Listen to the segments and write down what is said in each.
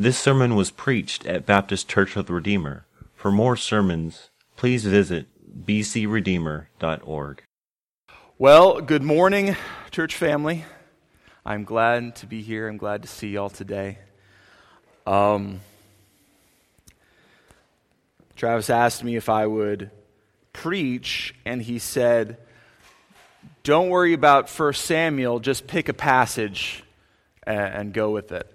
This sermon was preached at Baptist Church of the Redeemer. For more sermons, please visit bcredeemer.org. Well, good morning, church family. I'm glad to be here. I'm glad to see y'all today. Um, Travis asked me if I would preach, and he said, Don't worry about 1 Samuel, just pick a passage and, and go with it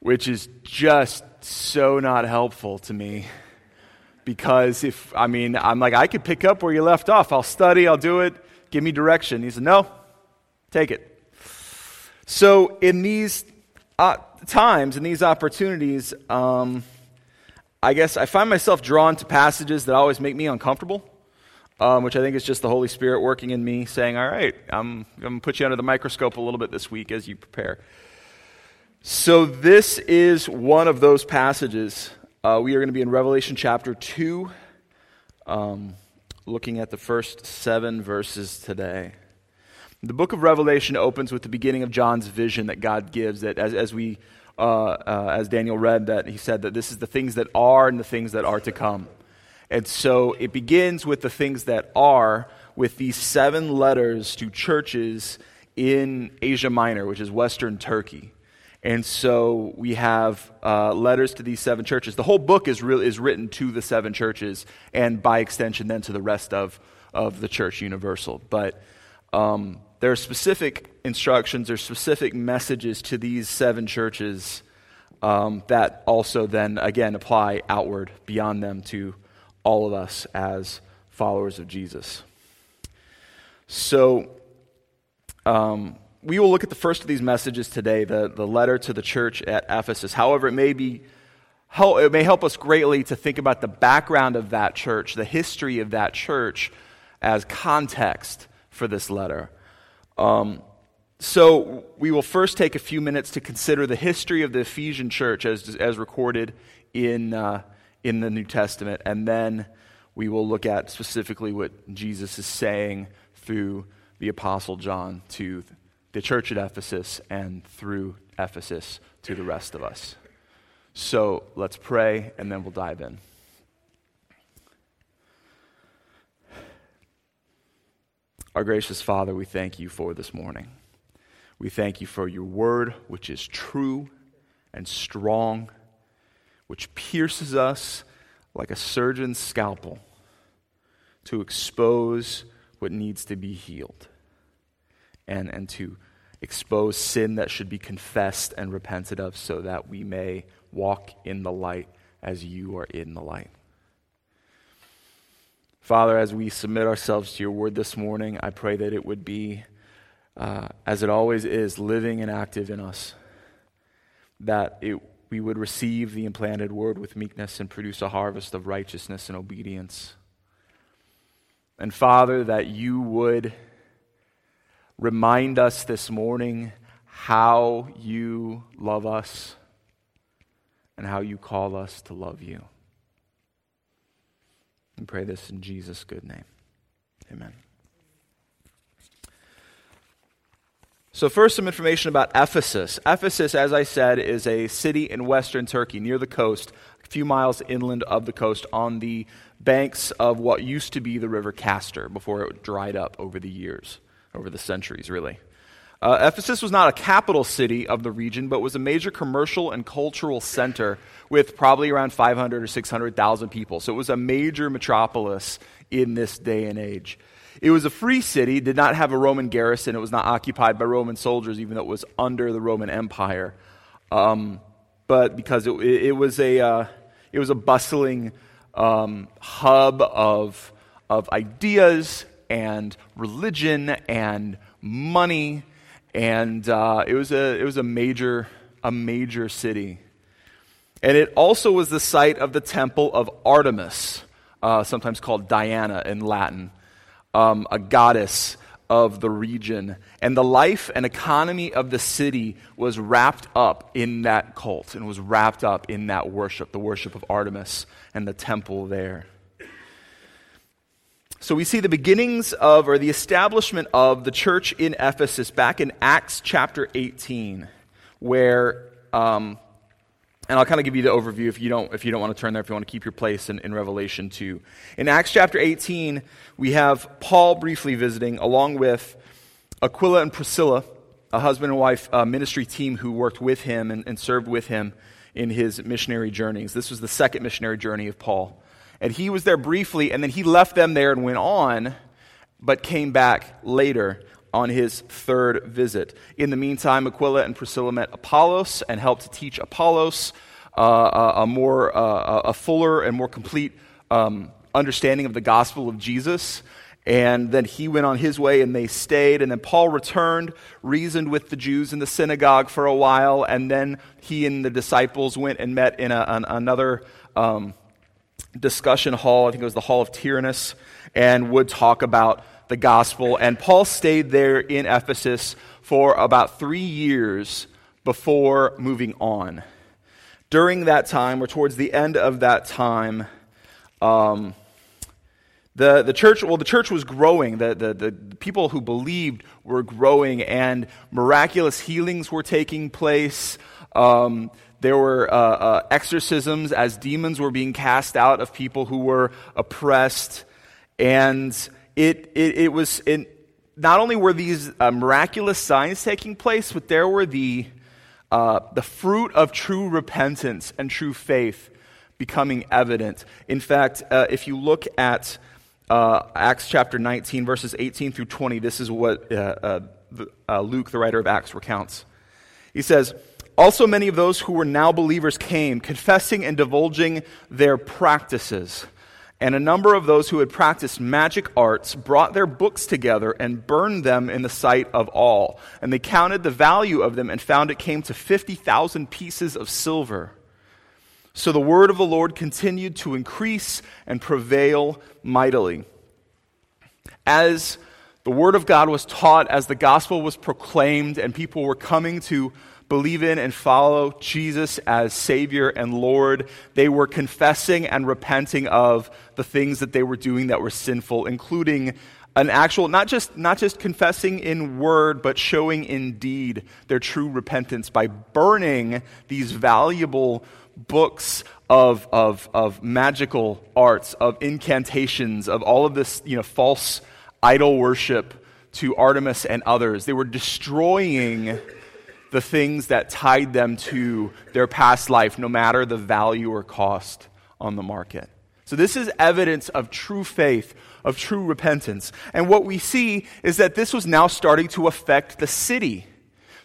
which is just so not helpful to me. Because if, I mean, I'm like, I could pick up where you left off. I'll study, I'll do it, give me direction. He said, No, take it. So, in these uh, times, in these opportunities, um, I guess I find myself drawn to passages that always make me uncomfortable, um, which I think is just the Holy Spirit working in me, saying, All right, I'm, I'm going to put you under the microscope a little bit this week as you prepare. So, this is one of those passages. Uh, we are going to be in Revelation chapter 2, um, looking at the first seven verses today. The book of Revelation opens with the beginning of John's vision that God gives, that as, as we, uh, uh, as Daniel read, that he said that this is the things that are and the things that are to come. And so it begins with the things that are, with these seven letters to churches in Asia Minor, which is Western Turkey. And so we have uh, letters to these seven churches. The whole book is, re- is written to the seven churches, and by extension, then to the rest of, of the church universal. But um, there are specific instructions, are specific messages to these seven churches um, that also then, again, apply outward beyond them to all of us as followers of Jesus. So, um, we will look at the first of these messages today, the, the letter to the church at Ephesus. However, it may be it may help us greatly to think about the background of that church, the history of that church, as context for this letter. Um, so, we will first take a few minutes to consider the history of the Ephesian church as, as recorded in, uh, in the New Testament, and then we will look at specifically what Jesus is saying through the Apostle John to the church at Ephesus and through Ephesus to the rest of us. So let's pray and then we'll dive in. Our gracious Father, we thank you for this morning. We thank you for your word, which is true and strong, which pierces us like a surgeon's scalpel to expose what needs to be healed and, and to expose sin that should be confessed and repented of so that we may walk in the light as you are in the light. Father, as we submit ourselves to your word this morning, I pray that it would be, uh, as it always is, living and active in us. That it, we would receive the implanted word with meekness and produce a harvest of righteousness and obedience. And Father, that you would remind us this morning how you love us and how you call us to love you. We pray this in Jesus' good name. Amen. So, first, some information about Ephesus. Ephesus, as I said, is a city in western Turkey near the coast, a few miles inland of the coast on the banks of what used to be the River Cayster before it dried up over the years over the centuries, really. Uh, Ephesus was not a capital city of the region, but was a major commercial and cultural center with probably around 500 or 600,000 people. So it was a major metropolis in this day and age. It was a free city, did not have a Roman garrison. It was not occupied by Roman soldiers, even though it was under the Roman Empire. Um, but because it, it, was a, uh, it was a bustling um, hub of, of ideas and religion and money, and uh, it was a it was a major a major city, and it also was the site of the temple of Artemis, uh, sometimes called Diana in Latin, um, a goddess of the region. And the life and economy of the city was wrapped up in that cult and was wrapped up in that worship, the worship of Artemis and the temple there. So we see the beginnings of, or the establishment of, the church in Ephesus back in Acts chapter 18, where um, And I'll kind of give you the overview if you don't, if you don't want to turn there, if you want to keep your place in, in Revelation 2. In Acts chapter 18, we have Paul briefly visiting along with Aquila and Priscilla, a husband and wife uh, ministry team who worked with him and, and served with him in his missionary journeys. This was the second missionary journey of Paul. And he was there briefly, and then he left them there and went on, but came back later on his third visit. In the meantime, Aquila and Priscilla met Apollos and helped to teach Apollos uh, a, a, more uh, a fuller and more complete um, understanding of the gospel of Jesus. And then he went on his way and they stayed. And then Paul returned, reasoned with the Jews in the synagogue for a while. And then he and the disciples went and met in a, an, another um, discussion hall. I think it was the Hall of Tyrannus, and would talk about the gospel. And Paul stayed there in Ephesus for about three years before moving on. During that time, or towards the end of that time, um, the, the church, well, the church was growing. The, the, the people who believed were growing, and miraculous healings were taking place. Um, there were uh, uh, exorcisms as demons were being cast out of people who were oppressed. And it, it, it was, it, not only were these uh, miraculous signs taking place, but there were the, uh, the fruit of true repentance and true faith becoming evident. In fact, uh, if you look at uh, Acts chapter 19, verses 18 through 20, this is what Luke, the writer of Acts, recounts. He says, Also, many of those who were now believers came, confessing and divulging their practices. And a number of those who had practiced magic arts brought their books together and burned them in the sight of all. And they counted the value of them and found it came to 50,000 pieces of silver. So the word of the Lord continued to increase and prevail mightily. As the word of God was taught, as the gospel was proclaimed, and people were coming to believe in and follow Jesus as Savior and Lord. They were confessing and repenting of the things that they were doing that were sinful, including an actual, not just, not just confessing in word, but showing in deed their true repentance by burning these valuable books of, of, of magical arts, of incantations, of all of this you know, false idol worship to Artemis and others. They were destroying the things that tied them to their past life, no matter the value or cost on the market. So, this is evidence of true faith, of true repentance. And what we see is that this was now starting to affect the city.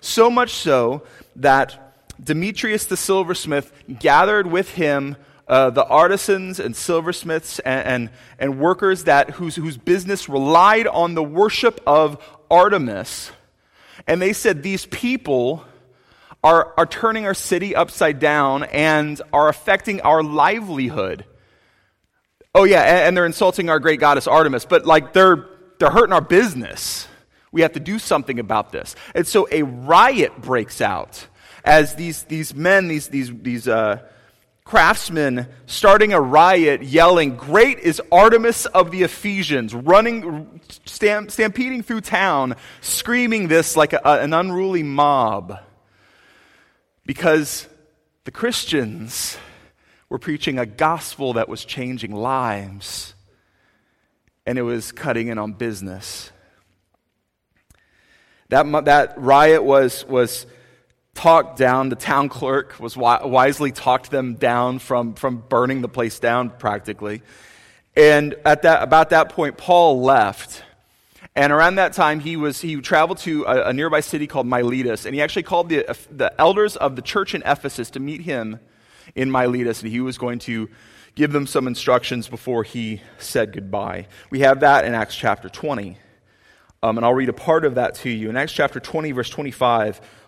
So much so that Demetrius the silversmith gathered with him uh, the artisans and silversmiths and, and, and workers that, whose, whose business relied on the worship of Artemis and they said, These people are, are turning our city upside down and are affecting our livelihood. Oh, yeah, and, and they're insulting our great goddess Artemis, but like they're, they're hurting our business. We have to do something about this. And so a riot breaks out as these, these men, these, these, these uh, craftsmen starting a riot, yelling, Great is Artemis of the Ephesians, running, stamp, stampeding through town, screaming this like a, an unruly mob. Because the Christians were preaching a gospel that was changing lives, and it was cutting in on business. That, that riot was, was talked down. The town clerk was wisely talked them down from, from burning the place down practically. And at that, about that point, Paul left. And around that time, he, was, he traveled to a, a nearby city called Miletus. And he actually called the, the elders of the church in Ephesus to meet him in Miletus. And he was going to give them some instructions before he said goodbye. We have that in Acts chapter 20. Um, and I'll read a part of that to you. In Acts chapter 20, verse 25,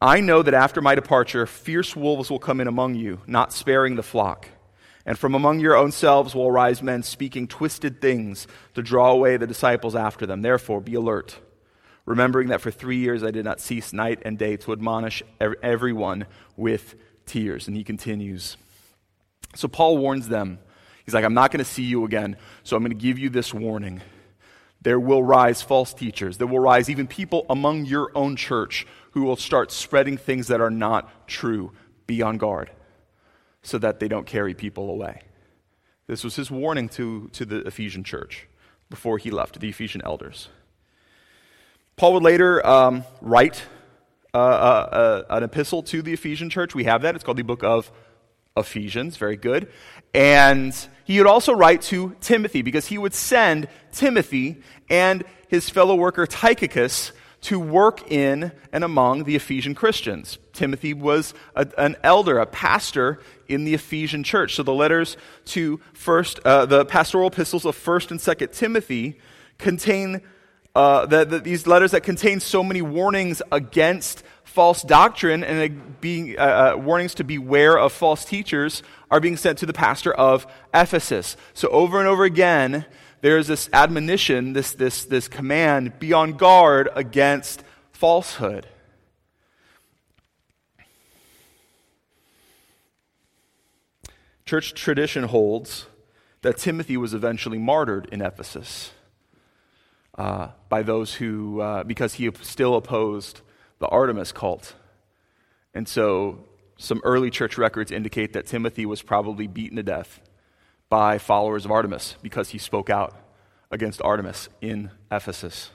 I know that after my departure, fierce wolves will come in among you, not sparing the flock. And from among your own selves will arise men speaking twisted things to draw away the disciples after them. Therefore, be alert, remembering that for three years I did not cease night and day to admonish everyone with tears. And he continues. So Paul warns them. He's like, I'm not going to see you again, so I'm going to give you this warning. There will rise false teachers. There will rise even people among your own church who will start spreading things that are not true. Be on guard so that they don't carry people away. This was his warning to, to the Ephesian church before he left, the Ephesian elders. Paul would later um, write uh, uh, uh, an epistle to the Ephesian church. We have that. It's called the book of Ephesians. Very good. And he would also write to Timothy because he would send Timothy and his fellow worker Tychicus to work in and among the Ephesian Christians. Timothy was a, an elder, a pastor in the Ephesian church. So the letters to first, uh, the pastoral epistles of First and Second Timothy contain uh, the, the, these letters that contain so many warnings against false doctrine and being uh, uh, warnings to beware of false teachers are being sent to the pastor of Ephesus. So over and over again, there's this admonition, this, this, this command be on guard against falsehood. Church tradition holds that Timothy was eventually martyred in Ephesus uh, by those who, uh, because he still opposed the Artemis cult. And so some early church records indicate that Timothy was probably beaten to death by followers of Artemis because he spoke out against Artemis in Ephesus.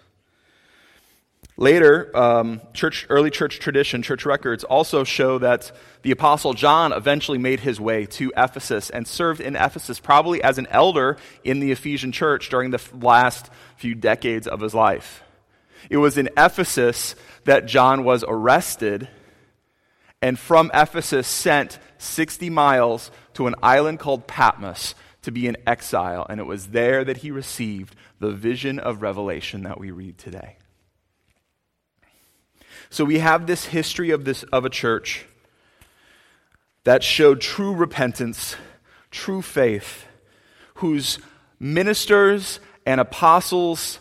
Later, um, church, early church tradition, church records also show that the Apostle John eventually made his way to Ephesus and served in Ephesus, probably as an elder in the Ephesian church during the last few decades of his life. It was in Ephesus that John was arrested and from Ephesus sent 60 miles to an island called Patmos to be in exile, and it was there that he received the vision of revelation that we read today. So we have this history of, this, of a church that showed true repentance, true faith, whose ministers and apostles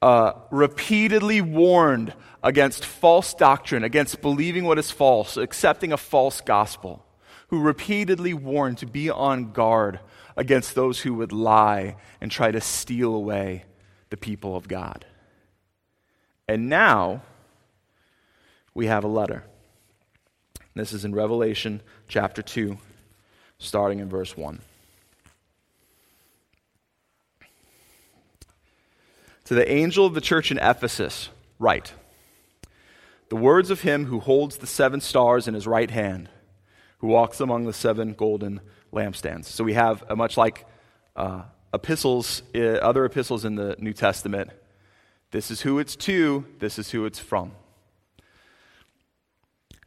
uh, repeatedly warned against false doctrine, against believing what is false, accepting a false gospel, who repeatedly warned to be on guard against those who would lie and try to steal away the people of God. And now we have a letter. This is in Revelation chapter 2, starting in verse 1. To the angel of the church in Ephesus, write the words of him who holds the seven stars in his right hand, who walks among the seven golden lampstands. So we have, a, much like uh, epistles, uh, other epistles in the New Testament, this is who it's to, this is who it's from.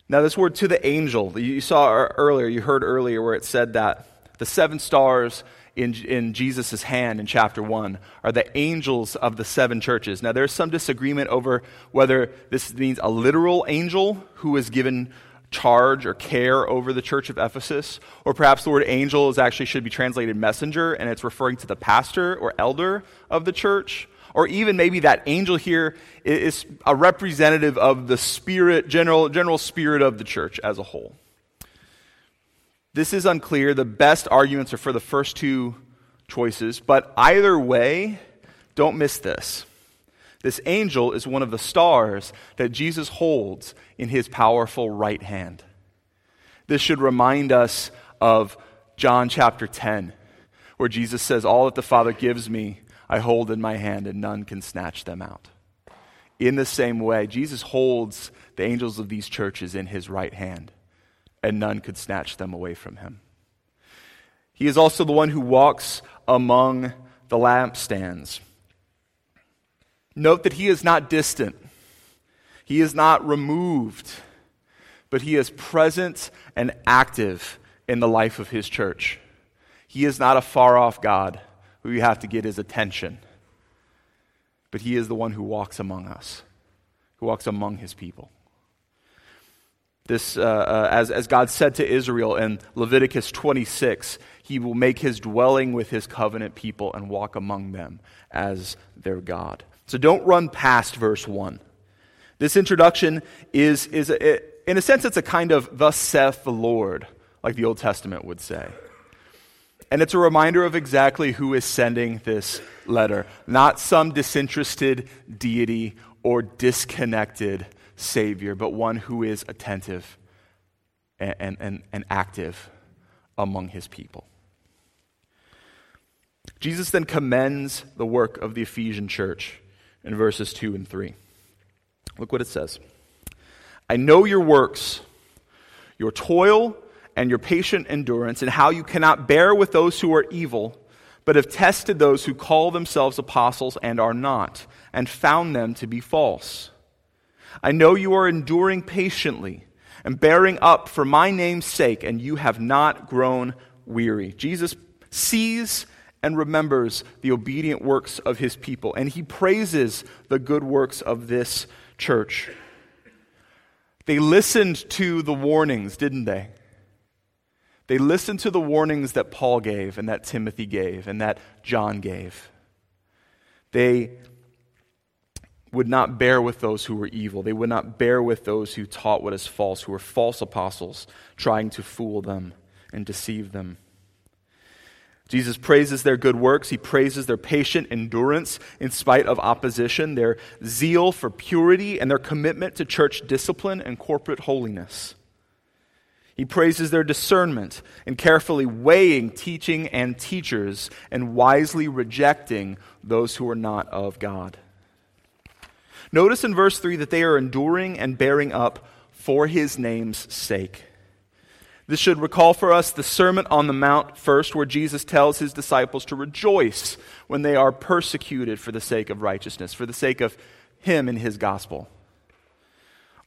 Now, this word to the angel, you saw earlier, you heard earlier where it said that the seven stars in, in Jesus' hand in chapter 1 are the angels of the seven churches. Now, there's some disagreement over whether this means a literal angel who is given charge or care over the church of Ephesus. Or perhaps the word angel is actually should be translated messenger and it's referring to the pastor or elder of the church. Or even maybe that angel here is a representative of the spirit, general, general spirit of the church as a whole. This is unclear. The best arguments are for the first two choices, but either way, don't miss this. This angel is one of the stars that Jesus holds in his powerful right hand. This should remind us of John chapter 10, where Jesus says, All that the Father gives me, I hold in my hand, and none can snatch them out. In the same way, Jesus holds the angels of these churches in his right hand, and none could snatch them away from him. He is also the one who walks among the lampstands. Note that he is not distant, he is not removed, but he is present and active in the life of his church. He is not a far off God who you have to get his attention, but he is the one who walks among us, who walks among his people. This, uh, uh, as, as God said to Israel in Leviticus 26, he will make his dwelling with his covenant people and walk among them as their God. So don't run past verse 1. This introduction is, is a, in a sense, it's a kind of, thus saith the Lord, like the Old Testament would say. And it's a reminder of exactly who is sending this letter, not some disinterested deity or disconnected Savior, but one who is attentive and, and, and active among his people. Jesus then commends the work of the Ephesian church in verses 2 and 3. Look what it says I know your works, your toil, and your patient endurance, and how you cannot bear with those who are evil, but have tested those who call themselves apostles and are not, and found them to be false. I know you are enduring patiently and bearing up for my name's sake, and you have not grown weary. Jesus sees and remembers the obedient works of his people, and he praises the good works of this church. They listened to the warnings, didn't they? They listened to the warnings that Paul gave, and that Timothy gave, and that John gave. They would not bear with those who were evil. They would not bear with those who taught what is false, who were false apostles, trying to fool them and deceive them. Jesus praises their good works. He praises their patient endurance in spite of opposition, their zeal for purity, and their commitment to church discipline and corporate holiness. He praises their discernment in carefully weighing teaching and teachers and wisely rejecting those who are not of God. Notice in verse 3 that they are enduring and bearing up for his name's sake. This should recall for us the Sermon on the Mount first, where Jesus tells his disciples to rejoice when they are persecuted for the sake of righteousness, for the sake of him and his gospel.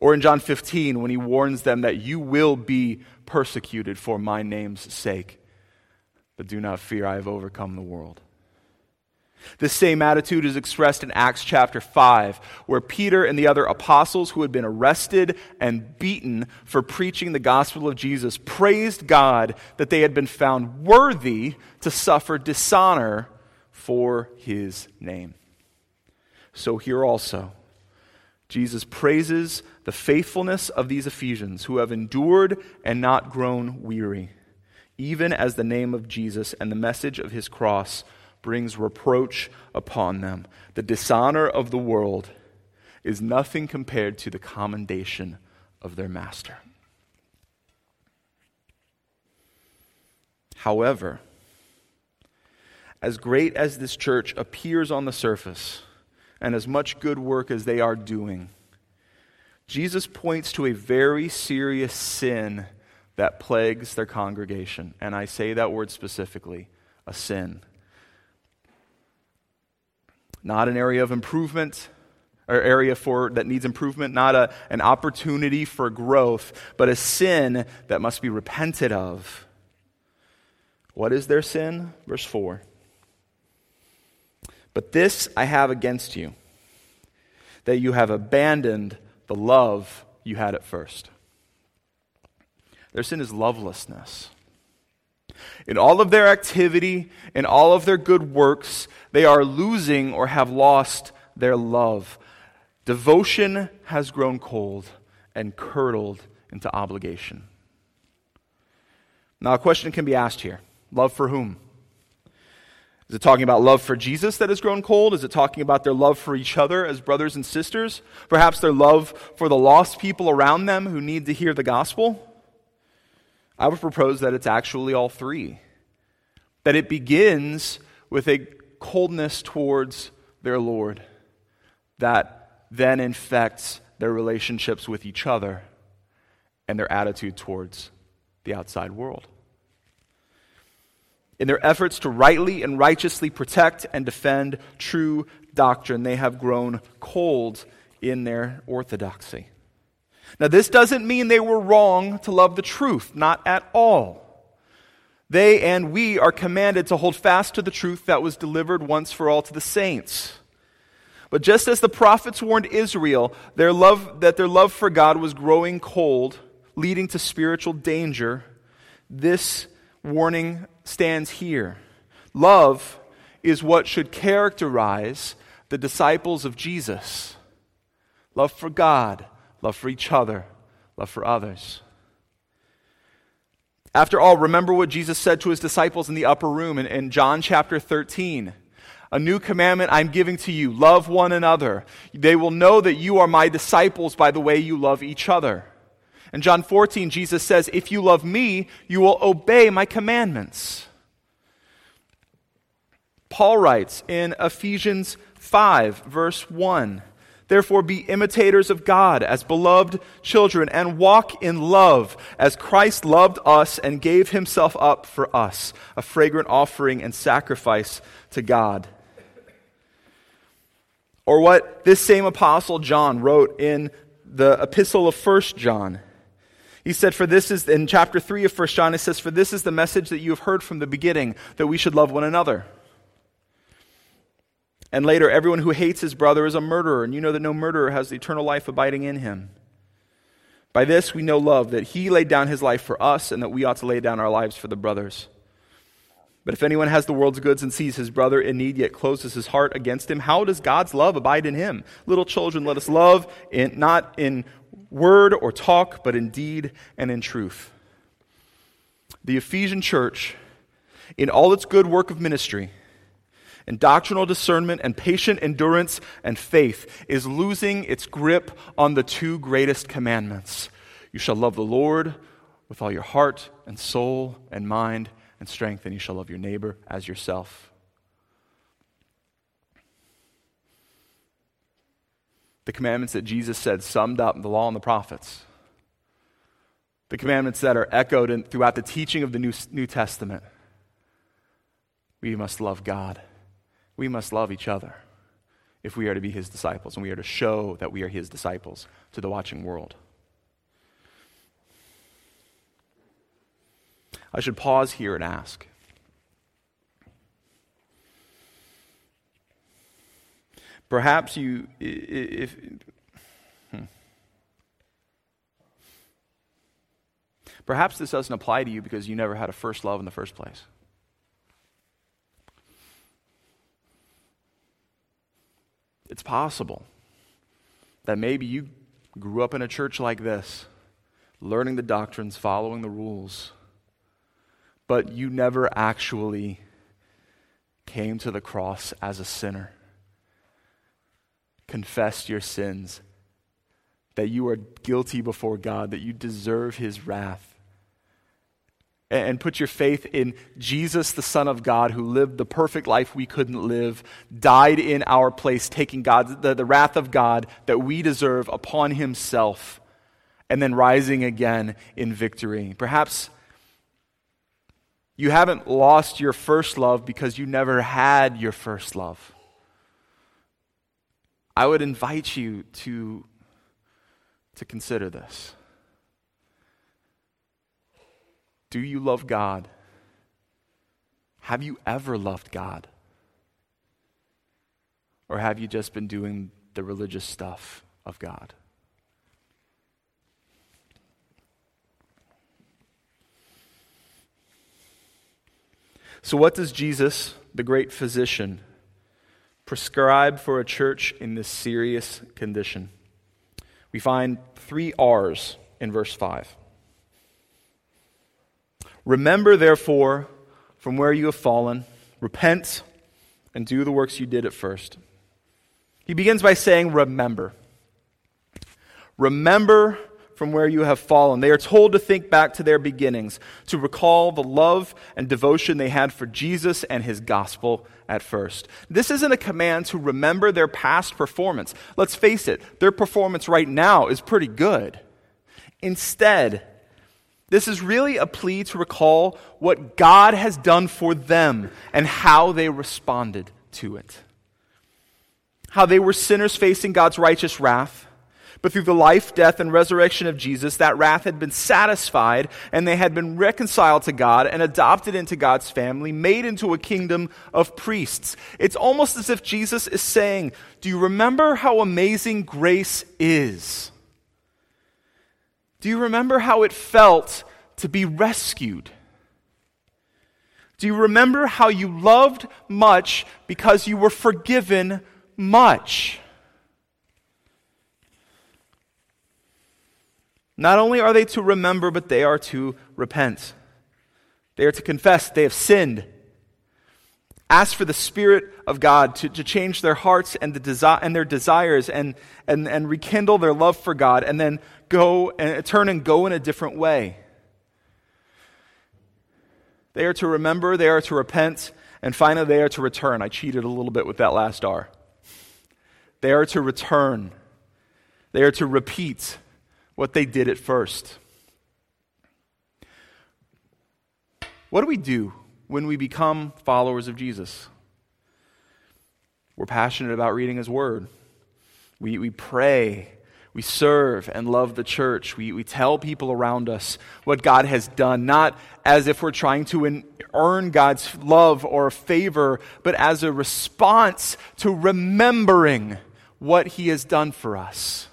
Or in John 15, when he warns them that you will be persecuted for my name's sake. But do not fear, I have overcome the world. This same attitude is expressed in Acts chapter 5, where Peter and the other apostles who had been arrested and beaten for preaching the gospel of Jesus praised God that they had been found worthy to suffer dishonor for his name. So here also, Jesus praises the faithfulness of these Ephesians who have endured and not grown weary, even as the name of Jesus and the message of his cross brings reproach upon them. The dishonor of the world is nothing compared to the commendation of their master. However, as great as this church appears on the surface, and as much good work as they are doing, Jesus points to a very serious sin that plagues their congregation. And I say that word specifically a sin not an area of improvement or area for that needs improvement, not a, an opportunity for growth, but a sin that must be repented of. What is their sin? Verse 4. But this I have against you, that you have abandoned the love you had at first. Their sin is lovelessness. In all of their activity, in all of their good works, they are losing or have lost their love. Devotion has grown cold and curdled into obligation. Now, a question can be asked here love for whom? Is it talking about love for Jesus that has grown cold? Is it talking about their love for each other as brothers and sisters? Perhaps their love for the lost people around them who need to hear the gospel? I would propose that it's actually all three. That it begins with a coldness towards their Lord that then infects their relationships with each other and their attitude towards the outside world. In their efforts to rightly and righteously protect and defend true doctrine, they have grown cold in their orthodoxy. Now, this doesn't mean they were wrong to love the truth, not at all. They and we are commanded to hold fast to the truth that was delivered once for all to the saints. But just as the prophets warned Israel their love, that their love for God was growing cold, leading to spiritual danger, this warning stands here. Love is what should characterize the disciples of Jesus love for God, love for each other, love for others. After all, remember what Jesus said to his disciples in the upper room in, in John chapter 13. A new commandment I'm giving to you love one another. They will know that you are my disciples by the way you love each other. In John 14, Jesus says, If you love me, you will obey my commandments. Paul writes in Ephesians 5, verse 1 Therefore, be imitators of God as beloved children, and walk in love as Christ loved us and gave himself up for us, a fragrant offering and sacrifice to God. Or what this same apostle John wrote in the epistle of 1 John. He said, For this is, in chapter 3 of 1 John, it says, For this is the message that you have heard from the beginning, that we should love one another. And later, everyone who hates his brother is a murderer, and you know that no murderer has the eternal life abiding in him. By this we know love, that he laid down his life for us, and that we ought to lay down our lives for the brothers. But if anyone has the world's goods and sees his brother in need, yet closes his heart against him, how does God's love abide in him? Little children, let us love in, not in word or talk, but in deed and in truth. The Ephesian church, in all its good work of ministry, and doctrinal discernment and patient endurance and faith, is losing its grip on the two greatest commandments. You shall love the Lord with all your heart and soul and mind and strength, and you shall love your neighbor as yourself. The commandments that Jesus said summed up the law and the prophets. The commandments that are echoed in, throughout the teaching of the New, New Testament. We must love God. We must love each other if we are to be his disciples, and we are to show that we are his disciples to the watching world. I should pause here and ask Perhaps you, if, hmm. perhaps this doesn't apply to you because you never had a first love in the first place. It's possible that maybe you grew up in a church like this, learning the doctrines, following the rules but you never actually came to the cross as a sinner, confessed your sins, that you are guilty before God, that you deserve his wrath. And put your faith in Jesus, the Son of God, who lived the perfect life we couldn't live, died in our place, taking God, the, the wrath of God that we deserve upon himself, and then rising again in victory. Perhaps you haven't lost your first love because you never had your first love. I would invite you to, to consider this. Do you love God? Have you ever loved God? Or have you just been doing the religious stuff of God? So, what does Jesus, the great physician, prescribe for a church in this serious condition? We find three R's in verse 5. Remember, therefore, from where you have fallen, repent, and do the works you did at first. He begins by saying, Remember. Remember from where you have fallen. They are told to think back to their beginnings, to recall the love and devotion they had for Jesus and his gospel at first. This isn't a command to remember their past performance. Let's face it, their performance right now is pretty good. Instead, this is really a plea to recall what God has done for them and how they responded to it. How they were sinners facing God's righteous wrath but through the life, death, and resurrection of Jesus, that wrath had been satisfied, and they had been reconciled to God and adopted into God's family, made into a kingdom of priests. It's almost as if Jesus is saying, Do you remember how amazing grace is? Do you remember how it felt to be rescued? Do you remember how you loved much because you were forgiven much? Not only are they to remember, but they are to repent. They are to confess they have sinned. Ask for the Spirit of God to, to change their hearts and, the desi- and their desires and, and, and rekindle their love for God, and then go and turn and go in a different way. They are to remember, they are to repent, and finally they are to return. I cheated a little bit with that last R. They are to return. They are to repeat what they did at first. What do we do when we become followers of Jesus? We're passionate about reading His Word. We, we pray. We serve and love the church. We, we tell people around us what God has done, not as if we're trying to earn God's love or favor, but as a response to remembering what He has done for us.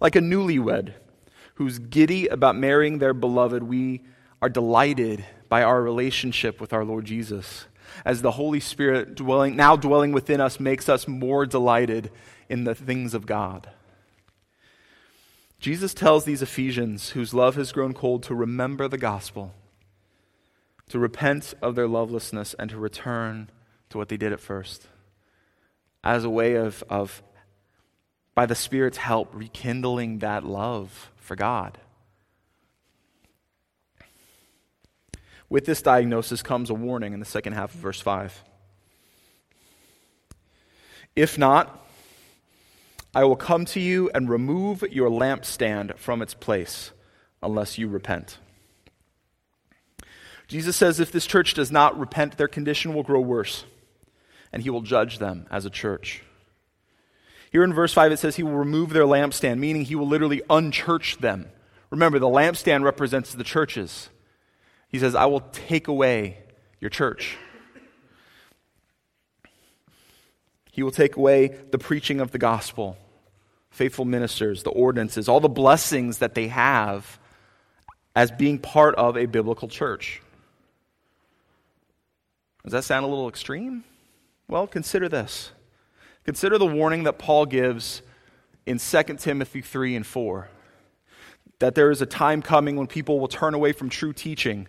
Like a newlywed who's giddy about marrying their beloved, we are delighted by our relationship with our Lord Jesus. As the Holy Spirit dwelling, now dwelling within us makes us more delighted in the things of God. Jesus tells these Ephesians whose love has grown cold to remember the gospel, to repent of their lovelessness, and to return to what they did at first as a way of, of by the Spirit's help, rekindling that love for God. With this diagnosis comes a warning in the second half of verse 5. If not, I will come to you and remove your lampstand from its place unless you repent. Jesus says if this church does not repent, their condition will grow worse, and he will judge them as a church. Here in verse 5, it says he will remove their lampstand, meaning he will literally unchurch them. Remember, the lampstand represents the churches. He says, I will take away your church. He will take away the preaching of the gospel, faithful ministers, the ordinances, all the blessings that they have as being part of a biblical church. Does that sound a little extreme? Well, consider this. Consider the warning that Paul gives in 2 Timothy 3 and 4 that there is a time coming when people will turn away from true teaching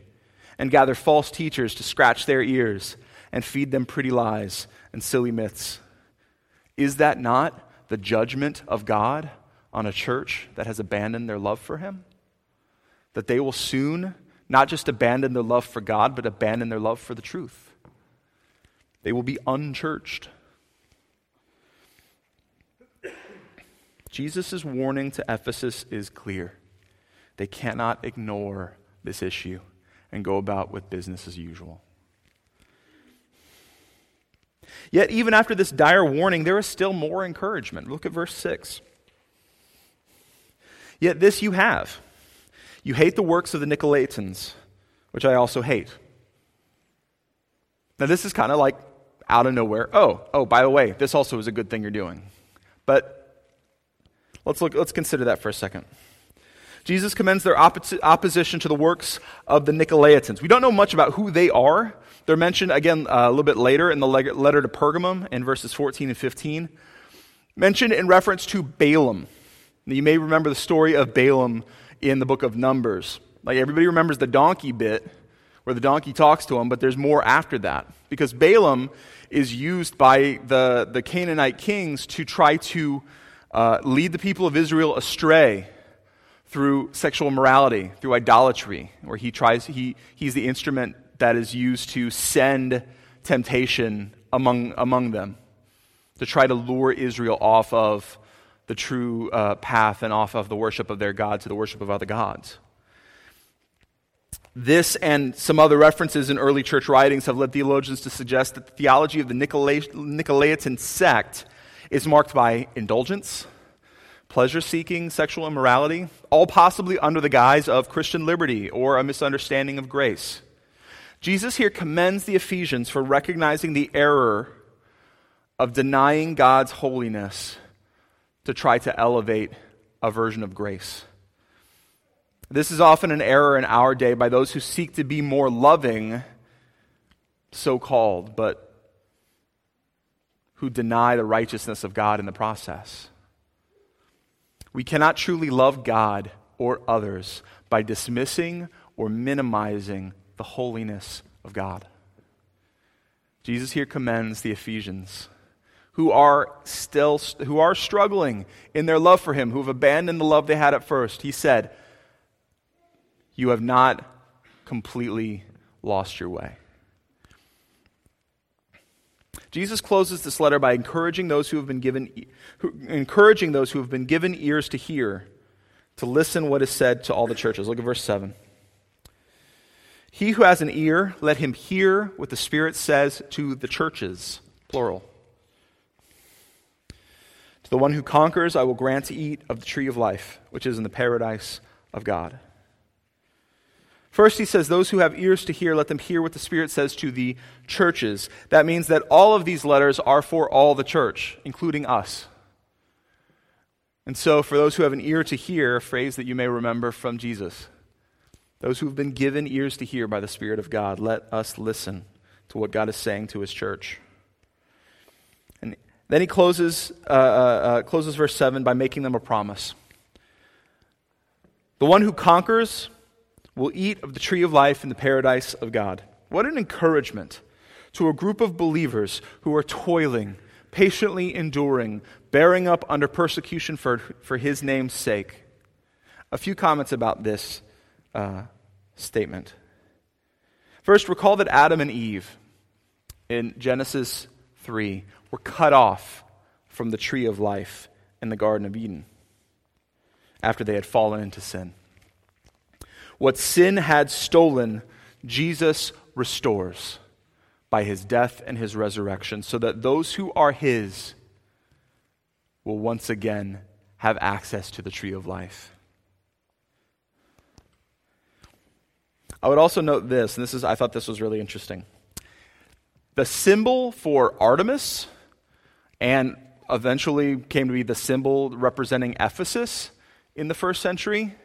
and gather false teachers to scratch their ears and feed them pretty lies and silly myths. Is that not the judgment of God on a church that has abandoned their love for Him? That they will soon not just abandon their love for God, but abandon their love for the truth. They will be unchurched. Jesus' warning to Ephesus is clear. They cannot ignore this issue and go about with business as usual. Yet, even after this dire warning, there is still more encouragement. Look at verse 6. Yet this you have you hate the works of the Nicolaitans, which I also hate. Now, this is kind of like out of nowhere. Oh, oh, by the way, this also is a good thing you're doing. But Let's, look, let's consider that for a second. Jesus commends their opposition to the works of the Nicolaitans. We don't know much about who they are. They're mentioned again uh, a little bit later in the letter to Pergamum in verses 14 and 15. Mentioned in reference to Balaam. Now, you may remember the story of Balaam in the book of Numbers. Like everybody remembers the donkey bit where the donkey talks to him, but there's more after that. Because Balaam is used by the, the Canaanite kings to try to uh, lead the people of Israel astray through sexual morality, through idolatry, where he tries, he, he's the instrument that is used to send temptation among, among them, to try to lure Israel off of the true uh, path and off of the worship of their God to the worship of other gods. This and some other references in early church writings have led theologians to suggest that the theology of the Nicolaitan sect is marked by indulgence, pleasure seeking, sexual immorality, all possibly under the guise of Christian liberty or a misunderstanding of grace. Jesus here commends the Ephesians for recognizing the error of denying God's holiness to try to elevate a version of grace. This is often an error in our day by those who seek to be more loving, so called, but who deny the righteousness of God in the process. We cannot truly love God or others by dismissing or minimizing the holiness of God. Jesus here commends the Ephesians who are still who are struggling in their love for him, who have abandoned the love they had at first. He said, "You have not completely lost your way." Jesus closes this letter by encouraging those who have been given who, encouraging those who have been given ears to hear to listen what is said to all the churches. Look at verse 7. He who has an ear, let him hear what the Spirit says to the churches, plural. To the one who conquers, I will grant to eat of the tree of life, which is in the paradise of God. First, he says, Those who have ears to hear, let them hear what the Spirit says to the churches. That means that all of these letters are for all the church, including us. And so, for those who have an ear to hear, a phrase that you may remember from Jesus, those who have been given ears to hear by the Spirit of God, let us listen to what God is saying to his church. And then he closes, uh, uh, uh, closes verse 7 by making them a promise. The one who conquers will eat of the tree of life in the paradise of God. What an encouragement to a group of believers who are toiling, patiently enduring, bearing up under persecution for, for his name's sake. A few comments about this uh, statement. First, recall that Adam and Eve in Genesis 3 were cut off from the tree of life in the Garden of Eden after they had fallen into sin. What sin had stolen, Jesus restores by his death and his resurrection, so that those who are his will once again have access to the tree of life. I would also note this, and this is I thought this was really interesting. The symbol for Artemis and eventually came to be the symbol representing Ephesus in the first century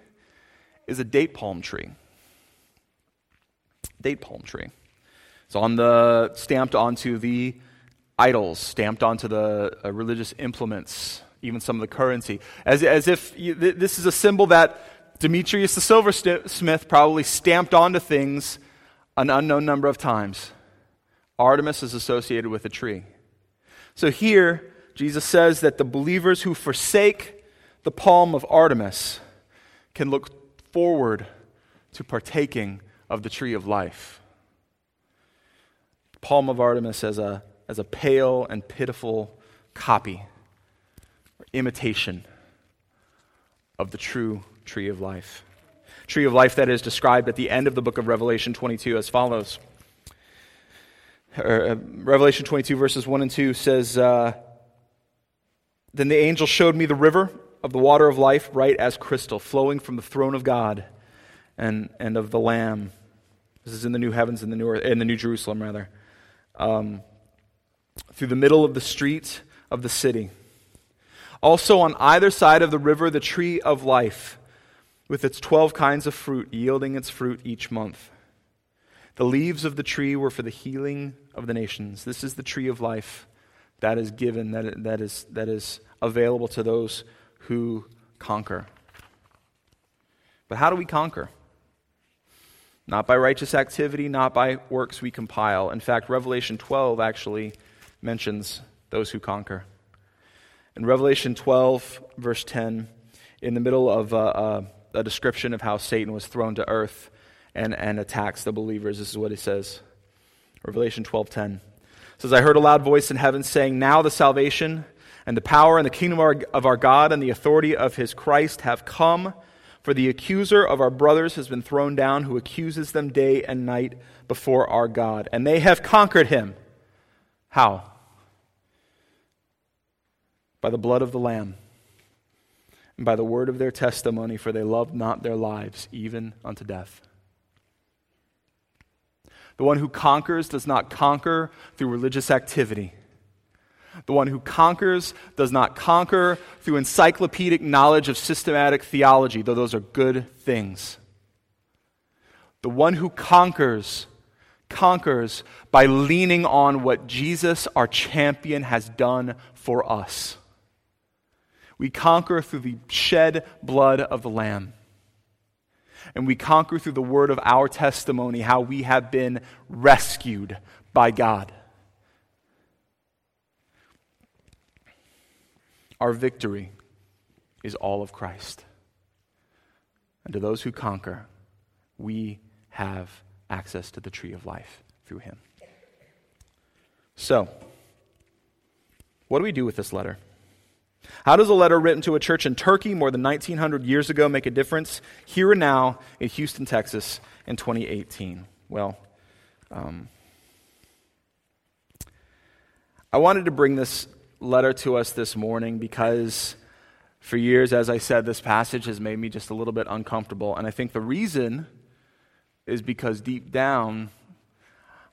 is a date palm tree. Date palm tree. It's on the stamped onto the idols, stamped onto the uh, religious implements, even some of the currency, as, as if you, th- this is a symbol that Demetrius the silversmith probably stamped onto things an unknown number of times. Artemis is associated with a tree. So here, Jesus says that the believers who forsake the palm of Artemis can look forward to partaking of the tree of life. Palm of Artemis as a, as a pale and pitiful copy or imitation of the true tree of life. Tree of life that is described at the end of the book of Revelation 22 as follows. Uh, Revelation 22, verses 1 and 2 says, uh, Then the angel showed me the river of the water of life, bright as crystal, flowing from the throne of God and, and of the Lamb. This is in the new heavens and the new, earth, in the new Jerusalem, rather. Um, through the middle of the street of the city. Also, on either side of the river, the tree of life, with its twelve kinds of fruit, yielding its fruit each month. The leaves of the tree were for the healing of the nations. This is the tree of life that is given, that, that, is, that is available to those who conquer. But how do we conquer? Not by righteous activity, not by works we compile. In fact, Revelation 12 actually mentions those who conquer. In Revelation 12, verse 10, in the middle of a, a, a description of how Satan was thrown to earth and, and attacks the believers, this is what he says. Revelation 12:10 says, "I heard a loud voice in heaven saying, Now the salvation and the power and the kingdom of our, God and the authority of his Christ have come. For the accuser of our brothers has been thrown down, who accuses them day and night before our God. And they have conquered him. How? By the blood of the Lamb and by the word of their testimony, for they loved not their lives, even unto death. The one who conquers does not conquer through religious activity The one who conquers does not conquer through encyclopedic knowledge of systematic theology, though those are good things. The one who conquers conquers by leaning on what Jesus, our champion, has done for us. We conquer through the shed blood of the Lamb. And we conquer through the word of our testimony how we have been rescued by God. Our victory is all of Christ. And to those who conquer, we have access to the tree of life through him. So, what do we do with this letter? How does a letter written to a church in Turkey more than 1900 years ago make a difference here and now in Houston, Texas in 2018? Well, um, I wanted to bring this letter to us this morning because for years, as I said, this passage has made me just a little bit uncomfortable. And I think the reason is because deep down,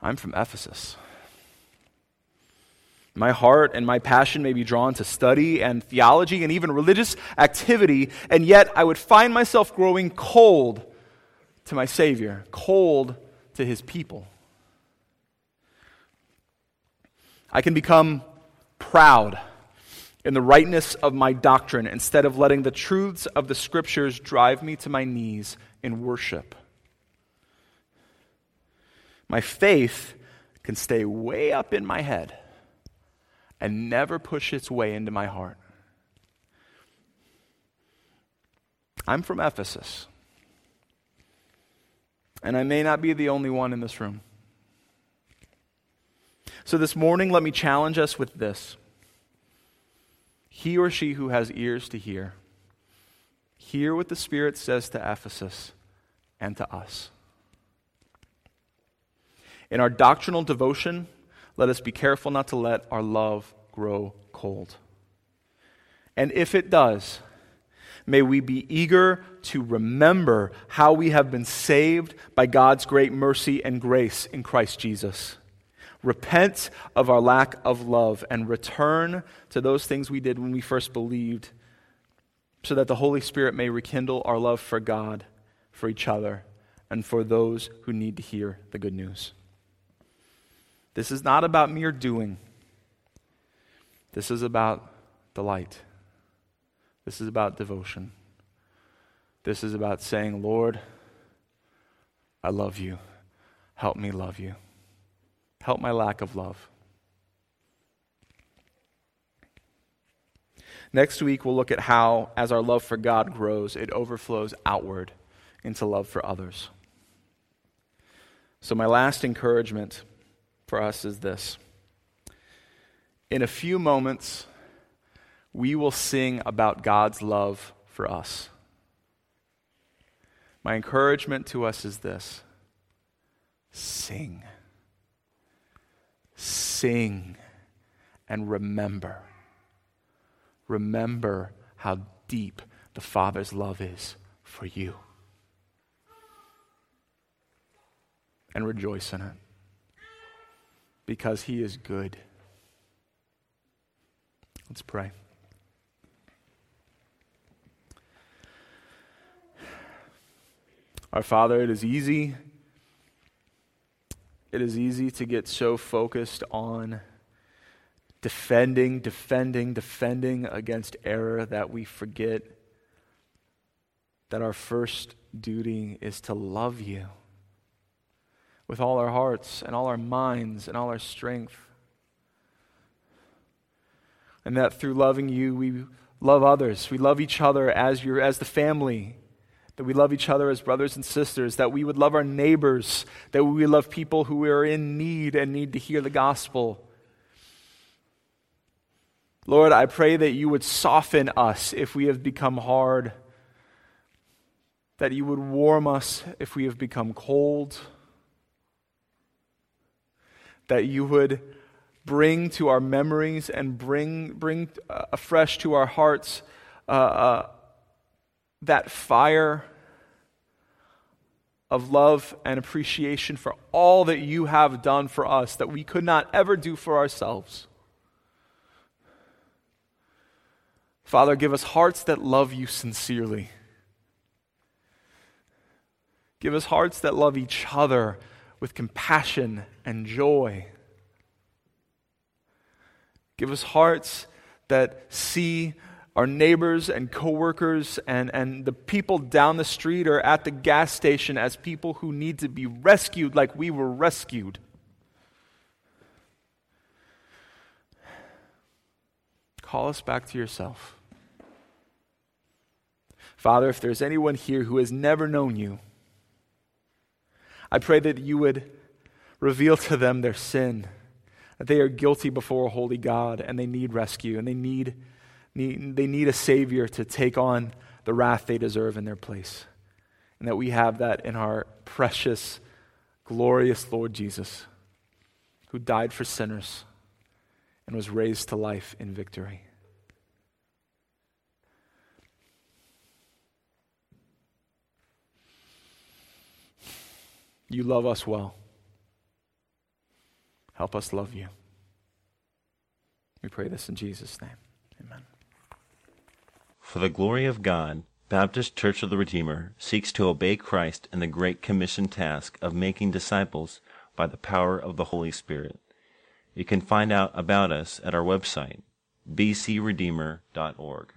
I'm from Ephesus. My heart and my passion may be drawn to study and theology and even religious activity, and yet I would find myself growing cold to my Savior, cold to His people. I can become proud in the rightness of my doctrine instead of letting the truths of the Scriptures drive me to my knees in worship. My faith can stay way up in my head and never push its way into my heart. I'm from Ephesus. And I may not be the only one in this room. So this morning, let me challenge us with this. He or she who has ears to hear, hear what the Spirit says to Ephesus and to us. In our doctrinal devotion, let us be careful not to let our love grow cold. And if it does, may we be eager to remember how we have been saved by God's great mercy and grace in Christ Jesus. Repent of our lack of love and return to those things we did when we first believed, so that the Holy Spirit may rekindle our love for God, for each other, and for those who need to hear the good news. This is not about mere doing. This is about delight. This is about devotion. This is about saying, Lord, I love you. Help me love you. Help my lack of love. Next week, we'll look at how, as our love for God grows, it overflows outward into love for others. So, my last encouragement for us is this. In a few moments, we will sing about God's love for us. My encouragement to us is this sing. Sing and remember. Remember how deep the Father's love is for you. And rejoice in it because he is good. Let's pray. Our Father, it is easy. It is easy to get so focused on defending, defending, defending against error that we forget that our first duty is to love you with all our hearts and all our minds and all our strength. And that through loving you, we love others. We love each other as, your, as the family. That we love each other as brothers and sisters. That we would love our neighbors. That we love people who are in need and need to hear the gospel. Lord, I pray that you would soften us if we have become hard. That you would warm us if we have become cold that you would bring to our memories and bring, bring uh, afresh to our hearts uh, uh, that fire of love and appreciation for all that you have done for us that we could not ever do for ourselves. Father, give us hearts that love you sincerely. Give us hearts that love each other with compassion and joy. Give us hearts that see our neighbors and coworkers and, and the people down the street or at the gas station as people who need to be rescued like we were rescued. Call us back to yourself. Father, if there's anyone here who has never known you, I pray that you would reveal to them their sin, that they are guilty before a holy God and they need rescue and they need, they need a Savior to take on the wrath they deserve in their place. And that we have that in our precious, glorious Lord Jesus, who died for sinners and was raised to life in victory. You love us well. Help us love you. We pray this in Jesus' name. For the glory of God, Baptist Church of the Redeemer seeks to obey Christ in the Great Commission task of making disciples by the power of the Holy Spirit. You can find out about us at our website, bcredeemer.org.